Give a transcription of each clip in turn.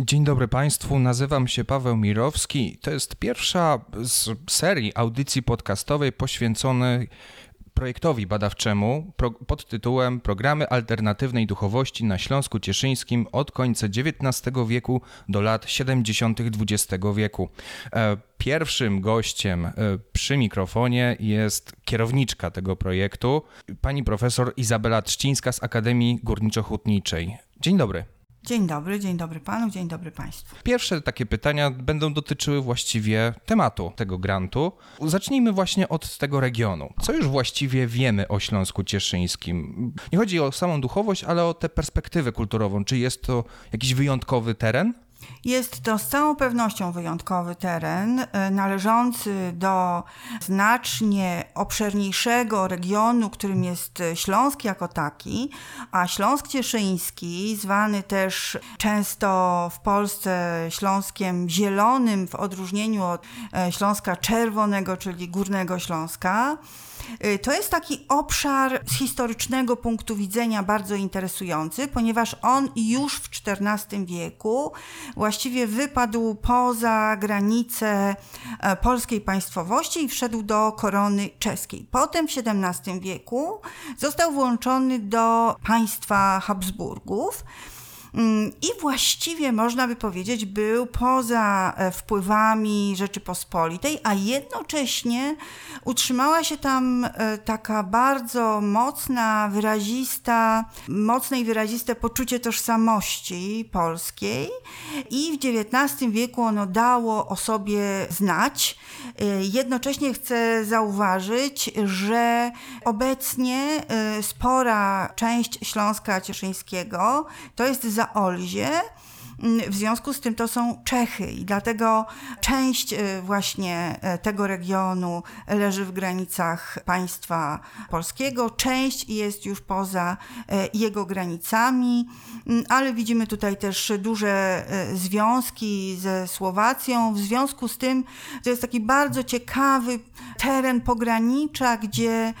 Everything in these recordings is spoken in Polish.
Dzień dobry Państwu, nazywam się Paweł Mirowski. To jest pierwsza z serii audycji podcastowej poświęconej projektowi badawczemu pod tytułem Programy alternatywnej duchowości na Śląsku Cieszyńskim od końca XIX wieku do lat 70. XX wieku. E, pierwszym gościem e, przy mikrofonie jest kierowniczka tego projektu, pani profesor Izabela Trzcińska z Akademii Górniczo-Hutniczej. Dzień dobry. Dzień dobry, dzień dobry panu, dzień dobry państwu. Pierwsze takie pytania będą dotyczyły właściwie tematu tego grantu. Zacznijmy właśnie od tego regionu. Co już właściwie wiemy o Śląsku Cieszyńskim? Nie chodzi o samą duchowość, ale o tę perspektywę kulturową. Czy jest to jakiś wyjątkowy teren? Jest to z całą pewnością wyjątkowy teren, e, należący do znacznie obszerniejszego regionu, którym jest Śląsk jako taki, a Śląsk Cieszyński, zwany też często w Polsce Śląskiem Zielonym, w odróżnieniu od e, Śląska Czerwonego, czyli Górnego Śląska, to jest taki obszar z historycznego punktu widzenia bardzo interesujący, ponieważ on już w XIV wieku właściwie wypadł poza granice e, polskiej państwowości i wszedł do korony czeskiej. Potem w XVII wieku został włączony do państwa Habsburgów. Mm, i właściwie można by powiedzieć był poza e, wpływami Rzeczypospolitej, a jednocześnie utrzymała się tam e, taka bardzo mocna, wyrazista, mocne i wyraziste poczucie tożsamości polskiej i w XIX wieku ono dało o sobie znać. E, jednocześnie chcę zauważyć, że obecnie spora część Śląska Cieszyńskiego to jest za Olzie. W związku z tym to są Czechy i dlatego część y, właśnie y, tego regionu leży w granicach państwa polskiego, część jest już poza y, jego granicami, mm, ale widzimy tutaj też duże związki ze Słowacją. W związku z tym to jest taki bardzo ciekawy teren pogranicza, gdzie,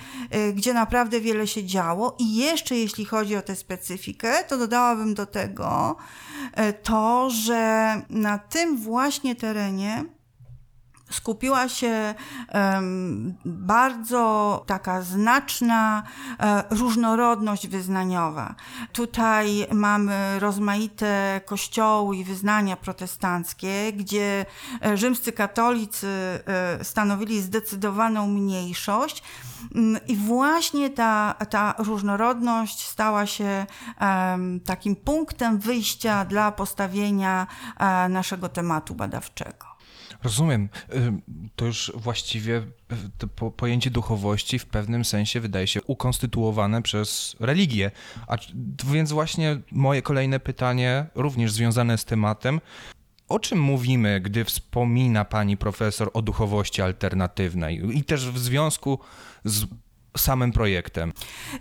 gdzie naprawdę wiele się działo. I jeszcze jeśli chodzi o tę specyfikę, to dodałabym do tego, E, to, że na tym właśnie terenie skupiła się bardzo taka znaczna e, różnorodność wyznaniowa. Tutaj mamy rozmaite kościoły i wyznania protestanckie, gdzie e, rzymscy katolicy stanowili zdecydowaną mniejszość. Mm, I właśnie ta, ta różnorodność stała się takim punktem wyjścia dla postawienia naszego tematu badawczego. Rozumiem. To już właściwie to pojęcie duchowości w pewnym sensie wydaje się ukonstytuowane przez religię. A więc właśnie moje kolejne pytanie, również związane z tematem, o czym mówimy, gdy wspomina pani profesor o duchowości alternatywnej i też w związku z samym projektem?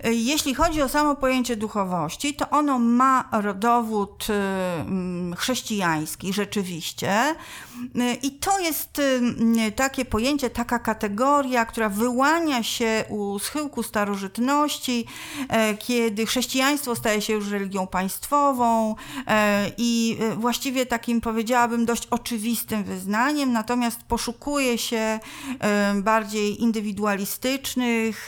Jeśli chodzi o samo pojęcie duchowości, to ono ma rodowód y, chrześcijański rzeczywiście. Y, I to jest y, takie pojęcie, taka kategoria, która wyłania się u schyłku starożytności, kiedy chrześcijaństwo staje się już religią państwową i właściwie takim, powiedziałabym, dość oczywistym wyznaniem, natomiast poszukuje się bardziej indywidualistycznych,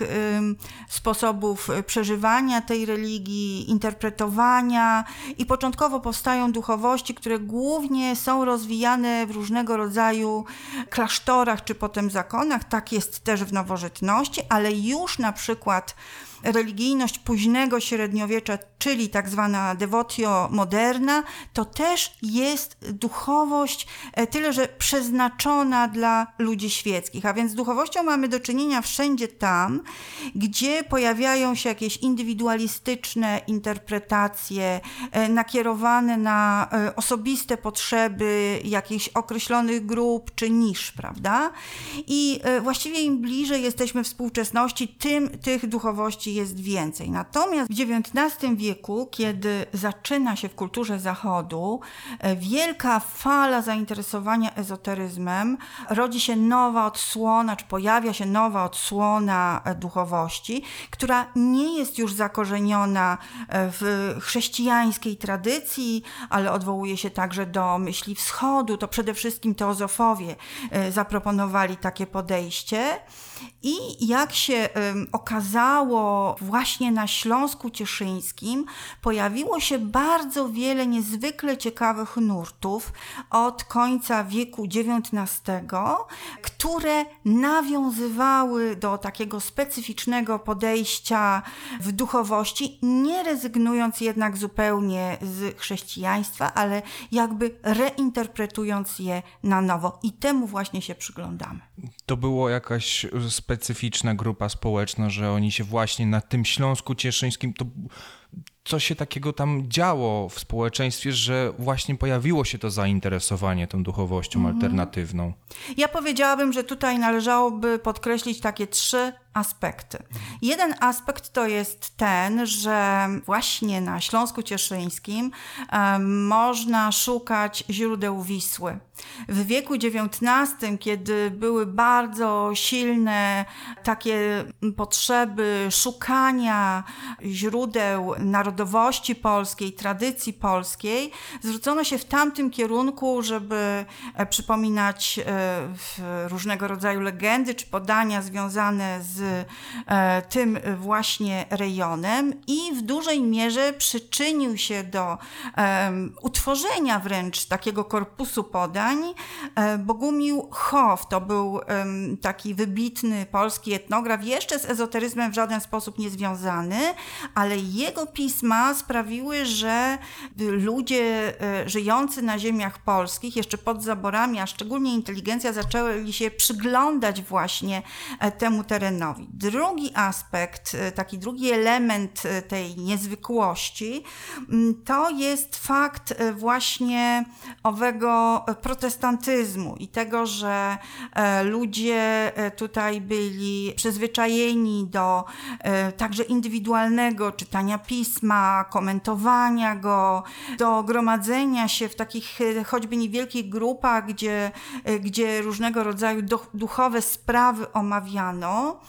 sposobów przeżywania tej religii, interpretowania i początkowo powstają duchowości, które głównie są rozwijane w różnego rodzaju klasztorach czy potem zakonach. Tak jest też w nowożytności, ale już na przykład religijność późnego średniowiecza, czyli tak zwana devotio moderna, to też jest duchowość e, tyle, że przeznaczona dla ludzi świeckich. A więc z duchowością mamy do czynienia wszędzie tam, gdzie pojawiają się jakieś indywidualistyczne interpretacje e, nakierowane na e, osobiste potrzeby jakichś określonych grup czy nisz, prawda? I właściwie im bliżej jesteśmy współczesności, tym tych duchowości jest więcej. Natomiast w XIX wieku, kiedy zaczyna się w kulturze Zachodu e, wielka fala zainteresowania ezoteryzmem, rodzi się nowa odsłona, czy pojawia się nowa odsłona e, duchowości, która nie jest już zakorzeniona e, w chrześcijańskiej tradycji, ale odwołuje się także do myśli wschodu. To przede wszystkim teozofowie zaproponowali takie podejście. I jak się okazało, właśnie na Śląsku Cieszyńskim pojawiło się bardzo wiele niezwykle ciekawych nurtów od końca wieku XIX, które nawiązywały do takiego specyficznego podejścia w duchowości, nie rezygnując jednak zupełnie z chrześcijaństwa, ale jakby reinterpretując je na nowo. I temu właśnie się przyglądamy. To było jakaś specyficzna grupa społeczna, że oni się właśnie na tym Śląsku Cieszyńskim, to co się takiego tam działo w społeczeństwie, że właśnie pojawiło się to zainteresowanie tą duchowością mhm. alternatywną? Ja powiedziałabym, że tutaj należałoby podkreślić takie trzy aspekty. Jeden aspekt to jest ten, że właśnie na Śląsku Cieszyńskim można szukać źródeł Wisły. W wieku XIX, kiedy były bardzo silne takie potrzeby szukania źródeł narodowości polskiej, tradycji polskiej, zwrócono się w tamtym kierunku, żeby e, przypominać e, różnego rodzaju legendy czy podania związane z E, tym właśnie rejonem i w dużej mierze przyczynił się do utworzenia wręcz takiego korpusu podań. E, Bogumił Hoff to był taki wybitny polski etnograf, jeszcze z ezoteryzmem w żaden sposób niezwiązany, ale jego pisma sprawiły, że ludzie e, żyjący na ziemiach polskich, jeszcze pod zaborami, a szczególnie inteligencja, zaczęli się przyglądać właśnie temu terenowi. Drugi aspekt, e, taki drugi element e, tej niezwykłości, mm, to jest fakt e, właśnie owego protestantyzmu i tego, że ludzie tutaj byli przyzwyczajeni do także indywidualnego czytania pisma, komentowania go, do gromadzenia się w takich choćby niewielkich grupach, gdzie, gdzie różnego rodzaju duchowe sprawy omawiano.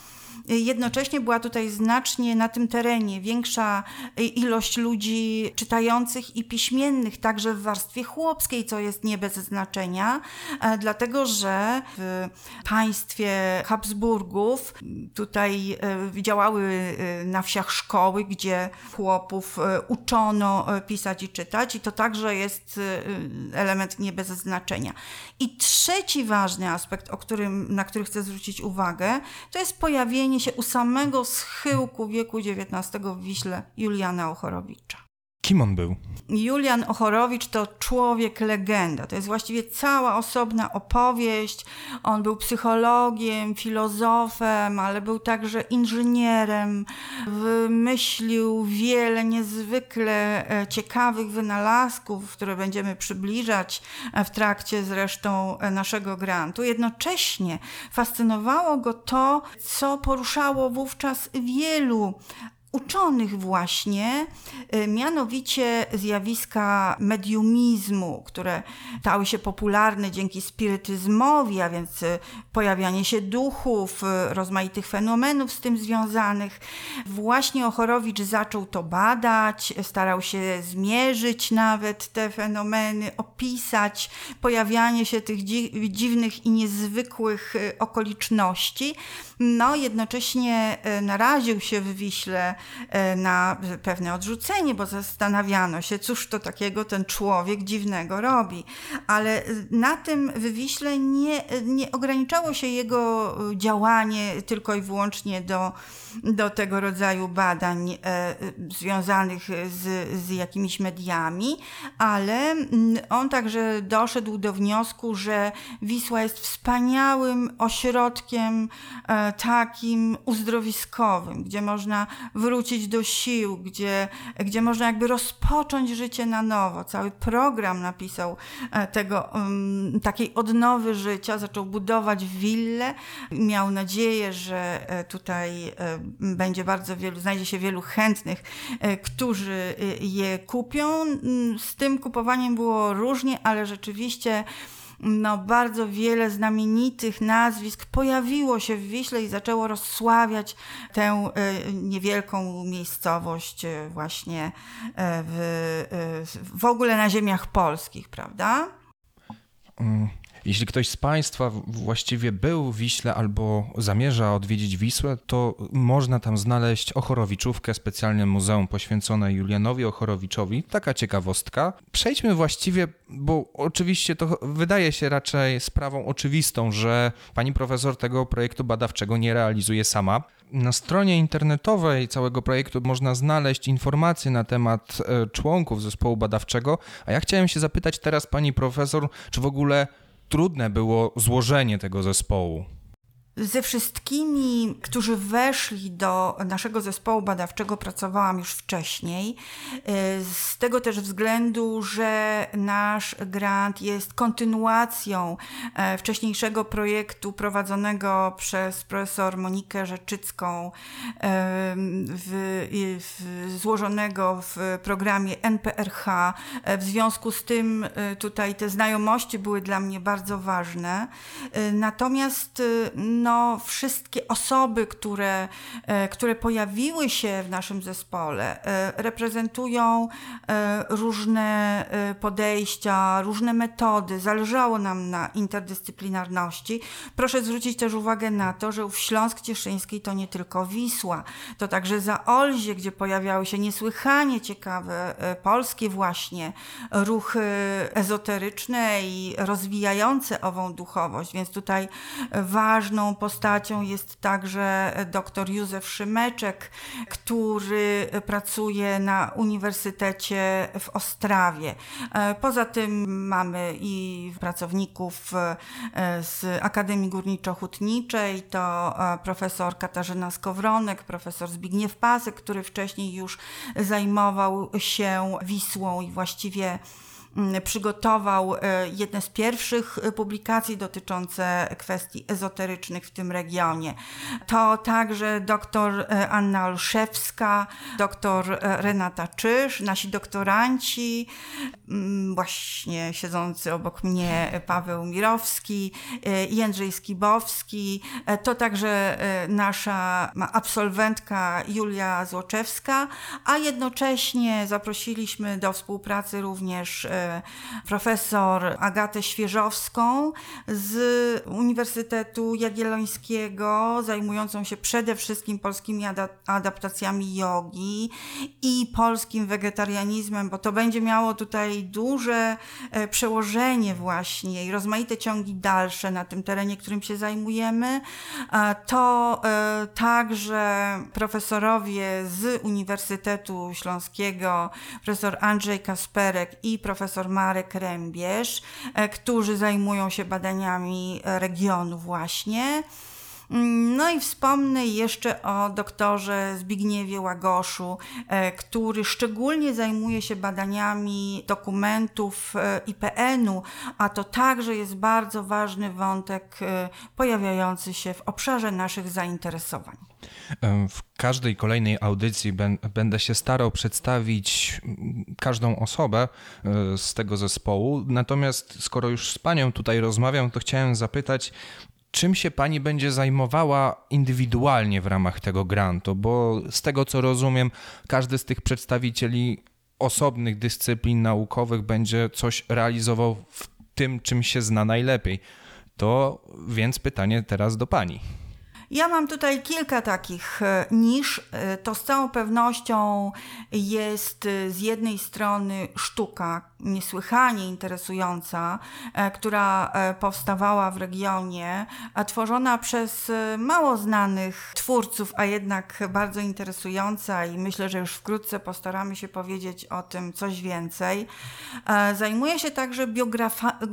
Jednocześnie była tutaj znacznie na tym terenie większa ilość ludzi czytających i piśmiennych, także w warstwie chłopskiej, co jest nie bez znaczenia, e, dlatego że w państwie Habsburgów tutaj e, działały e, na wsiach szkoły, gdzie chłopów uczono pisać i czytać, i to także jest element nie bez znaczenia. I trzeci ważny aspekt, o którym, na który chcę zwrócić uwagę, to jest pojawienie się u samego schyłku wieku XIX w Wiśle Juliana Ochorowicza. Kim on był? Julian Ochorowicz to człowiek legenda. To jest właściwie cała osobna opowieść. On był psychologiem, filozofem, ale był także inżynierem. Wymyślił wiele niezwykle e, ciekawych wynalazków, które będziemy przybliżać e, w trakcie zresztą e, naszego grantu. Jednocześnie fascynowało go to, co poruszało wówczas wielu uczonych właśnie, y, mianowicie zjawiska mediumizmu, które stały się popularne dzięki spirytyzmowi, a więc y, pojawianie się duchów, y, rozmaitych fenomenów z tym związanych. Właśnie Ochorowicz zaczął to badać, starał się zmierzyć nawet te fenomeny, opisać pojawianie się tych dziwnych i niezwykłych okoliczności. No, jednocześnie naraził się w Wiśle E, na pewne odrzucenie, bo zastanawiano się, cóż to takiego ten człowiek dziwnego robi. Ale na tym wywiśle nie, nie ograniczało się jego działanie tylko i wyłącznie do, do tego rodzaju badań e, związanych z, z jakimiś mediami, ale mm, on także doszedł do wniosku, że Wisła jest wspaniałym ośrodkiem e, takim uzdrowiskowym, gdzie można wrócić do sił, gdzie, gdzie można jakby rozpocząć życie na nowo. Cały program napisał e, tego, um, takiej odnowy życia, zaczął budować willę. Miał nadzieję, że e, tutaj e, będzie bardzo wielu, znajdzie się wielu chętnych, którzy je kupią. Mm, z tym kupowaniem było różnie, ale rzeczywiście no, bardzo wiele znamienitych nazwisk pojawiło się w Wiśle i zaczęło rozsławiać tę e, niewielką miejscowość e, właśnie e, w, w ogóle na ziemiach polskich, prawda? Jeśli ktoś z Państwa właściwie był w Wiśle albo zamierza odwiedzić Wisłę, to można tam znaleźć Ochorowiczówkę, specjalne muzeum poświęcone Julianowi Ochorowiczowi. Taka ciekawostka. Przejdźmy właściwie, bo oczywiście to wydaje się raczej sprawą oczywistą, że pani profesor tego projektu badawczego nie realizuje sama. Na stronie internetowej całego projektu można znaleźć informacje na temat e, członków zespołu badawczego, a ja chciałem się zapytać teraz pani profesor, czy w ogóle trudne było złożenie tego zespołu? Ze wszystkimi, którzy weszli do naszego zespołu badawczego, pracowałam już wcześniej. Y, z tego też względu, że nasz grant jest kontynuacją e, wcześniejszego projektu prowadzonego przez profesor Monikę Rzeczycką, w, w, złożonego w programie NPRH. E, w związku z tym e, tutaj te znajomości były dla mnie bardzo ważne. Natomiast no, wszystkie osoby, które, e, które pojawiły się w naszym zespole, e, reprezentują e, różne podejścia, różne metody. Zależało nam na interdyscyplinarności. Proszę zwrócić też uwagę na to, że w Śląsk Cieszyński to nie tylko Wisła, to także Zaolzie, gdzie pojawiały się niesłychanie ciekawe polskie właśnie ruchy ezoteryczne i rozwijające ową duchowość, więc tutaj ważną postacią jest także dr Józef Szymeczek, który pracuje na Uniwersytecie w Ostrawie. E, poza tym mamy i pracowników e, z Akademii Górniczo-Hutniczej, to e, profesor Katarzyna Skowronek, profesor Zbigniew Pasek, który wcześniej już zajmował się Wisłą i właściwie przygotował e, jedne z pierwszych e, publikacji dotyczące kwestii ezoterycznych w tym regionie. To także dr e, Anna Olszewska, dr Renata Czyż, nasi doktoranci, mm, właśnie siedzący obok mnie Paweł Mirowski, Jędrzej Skibowski, to także nasza absolwentka Julia Złoczewska, a jednocześnie zaprosiliśmy do współpracy również profesor Agatę Świeżowską z Uniwersytetu Jagiellońskiego, zajmującą się przede wszystkim polskimi adaptacjami jogi i polskim wegetarianizmem, bo to będzie miało tutaj duże e, przełożenie właśnie i rozmaite ciągi dalsze na tym terenie, którym się zajmujemy. To e, także profesorowie z Uniwersytetu Śląskiego, profesor Andrzej Kasperek i profesor profesor Marek Rębierz, e, którzy zajmują się badaniami regionu właśnie. Mm, no i wspomnę jeszcze o doktorze Zbigniewie Łagoszu, e, który szczególnie zajmuje się badaniami dokumentów e, IPN-u, a to także jest bardzo ważny wątek pojawiający się w obszarze naszych zainteresowań. W każdej kolejnej audycji będę się starał przedstawić każdą osobę e, z tego zespołu. Natomiast skoro już z panią tutaj rozmawiam, to chciałem zapytać, czym się pani będzie zajmowała indywidualnie w ramach tego grantu? Bo z tego co rozumiem, każdy z tych przedstawicieli osobnych dyscyplin naukowych będzie coś realizował w tym, czym się zna najlepiej. To więc pytanie teraz do pani. Ja mam tutaj kilka takich e, nisz. E, to z całą pewnością jest e, z jednej strony sztuka niesłychanie interesująca, która powstawała w regionie, a tworzona przez mało znanych twórców, a jednak bardzo interesująca i myślę, że już wkrótce postaramy się powiedzieć o tym coś więcej. Zajmuje się także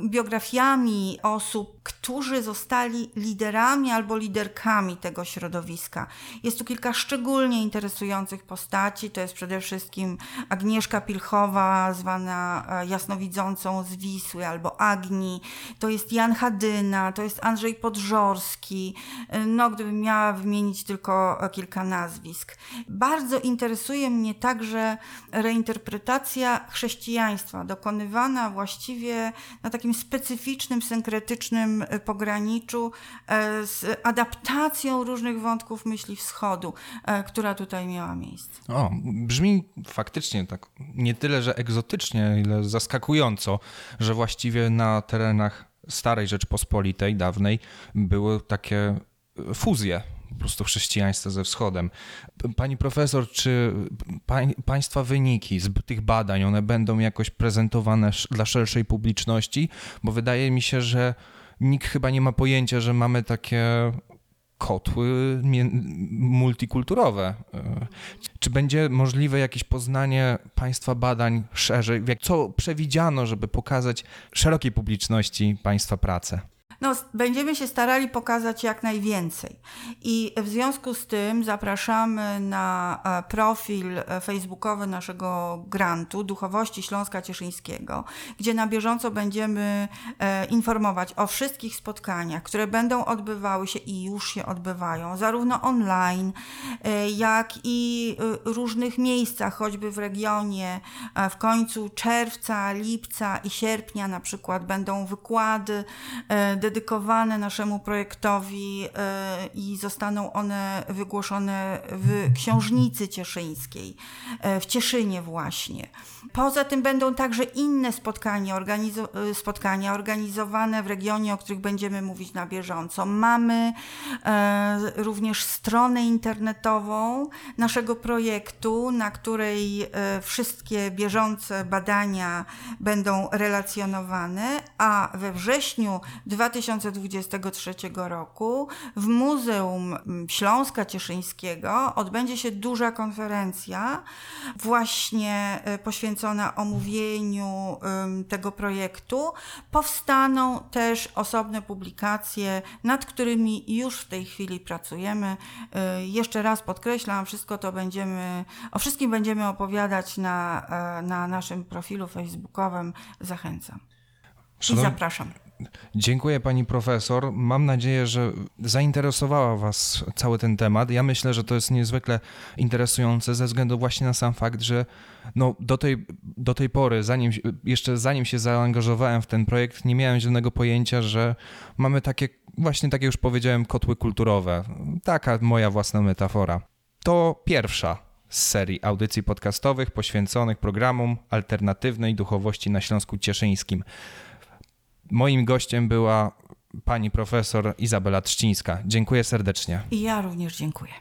biografiami osób, którzy zostali liderami albo liderkami tego środowiska. Jest tu kilka szczególnie interesujących postaci. To jest przede wszystkim Agnieszka Pilchowa, zwana e, jasnowidzącą z Wisły, albo Agni. To jest Jan Hadyna, to jest Andrzej Podżorski. E, no, gdybym miała wymienić tylko kilka nazwisk. Bardzo interesuje mnie także reinterpretacja chrześcijaństwa, dokonywana właściwie na takim specyficznym, synkretycznym pograniczu e, z adaptacją różnych wątków myśli wschodu, e, która tutaj miała miejsce. O, brzmi faktycznie tak nie tyle, że egzotycznie, ile zaskakująco, że właściwie na terenach starej Rzeczpospolitej, dawnej, były takie fuzje po prostu chrześcijaństwa ze wschodem. Pani profesor, czy pań, państwa wyniki z tych badań, one będą jakoś prezentowane dla szerszej publiczności? Bo wydaje mi się, że nikt chyba nie ma pojęcia, że mamy takie kotły multikulturowe. Czy będzie możliwe jakieś poznanie Państwa badań szerzej? Co przewidziano, żeby pokazać szerokiej publiczności Państwa pracę? No, będziemy się starali pokazać jak najwięcej. I w związku z tym zapraszamy na e, profil e, facebookowy naszego grantu Duchowości Śląska Cieszyńskiego, gdzie na bieżąco będziemy e, informować o wszystkich spotkaniach, które będą odbywały się i już się odbywają, zarówno online, jak i różnych miejscach, choćby w regionie. W końcu czerwca, lipca i sierpnia na przykład będą wykłady dedykowane naszemu projektowi e, i zostaną one wygłoszone w Książnicy Cieszyńskiej, e, w Cieszynie właśnie. Poza tym będą także inne spotkania, organizo e, spotkania organizowane w regionie, o których będziemy mówić na bieżąco. Mamy również stronę internetową naszego projektu, na której wszystkie bieżące badania będą relacjonowane, a we wrześniu 2020 2023 roku w Muzeum Śląska Cieszyńskiego odbędzie się duża konferencja właśnie e, poświęcona omówieniu tego projektu. Powstaną też osobne publikacje, nad którymi już w tej chwili pracujemy. E, jeszcze raz podkreślam, wszystko to będziemy, o wszystkim będziemy opowiadać na, e, na naszym profilu facebookowym. Zachęcam. I zapraszam. Dziękuję pani profesor. Mam nadzieję, że zainteresowała was cały ten temat. Ja myślę, że to jest niezwykle interesujące ze względu właśnie na sam fakt, że no do, tej, do tej pory, zanim, jeszcze zanim się zaangażowałem w ten projekt, nie miałem żadnego pojęcia, że mamy takie, właśnie tak jak już powiedziałem, kotły kulturowe. Taka moja własna metafora. To pierwsza z serii audycji podcastowych poświęconych programom alternatywnej duchowości na Śląsku Cieszyńskim. Moim gościem była pani profesor Izabela Trzcińska. Dziękuję serdecznie. I ja również dziękuję.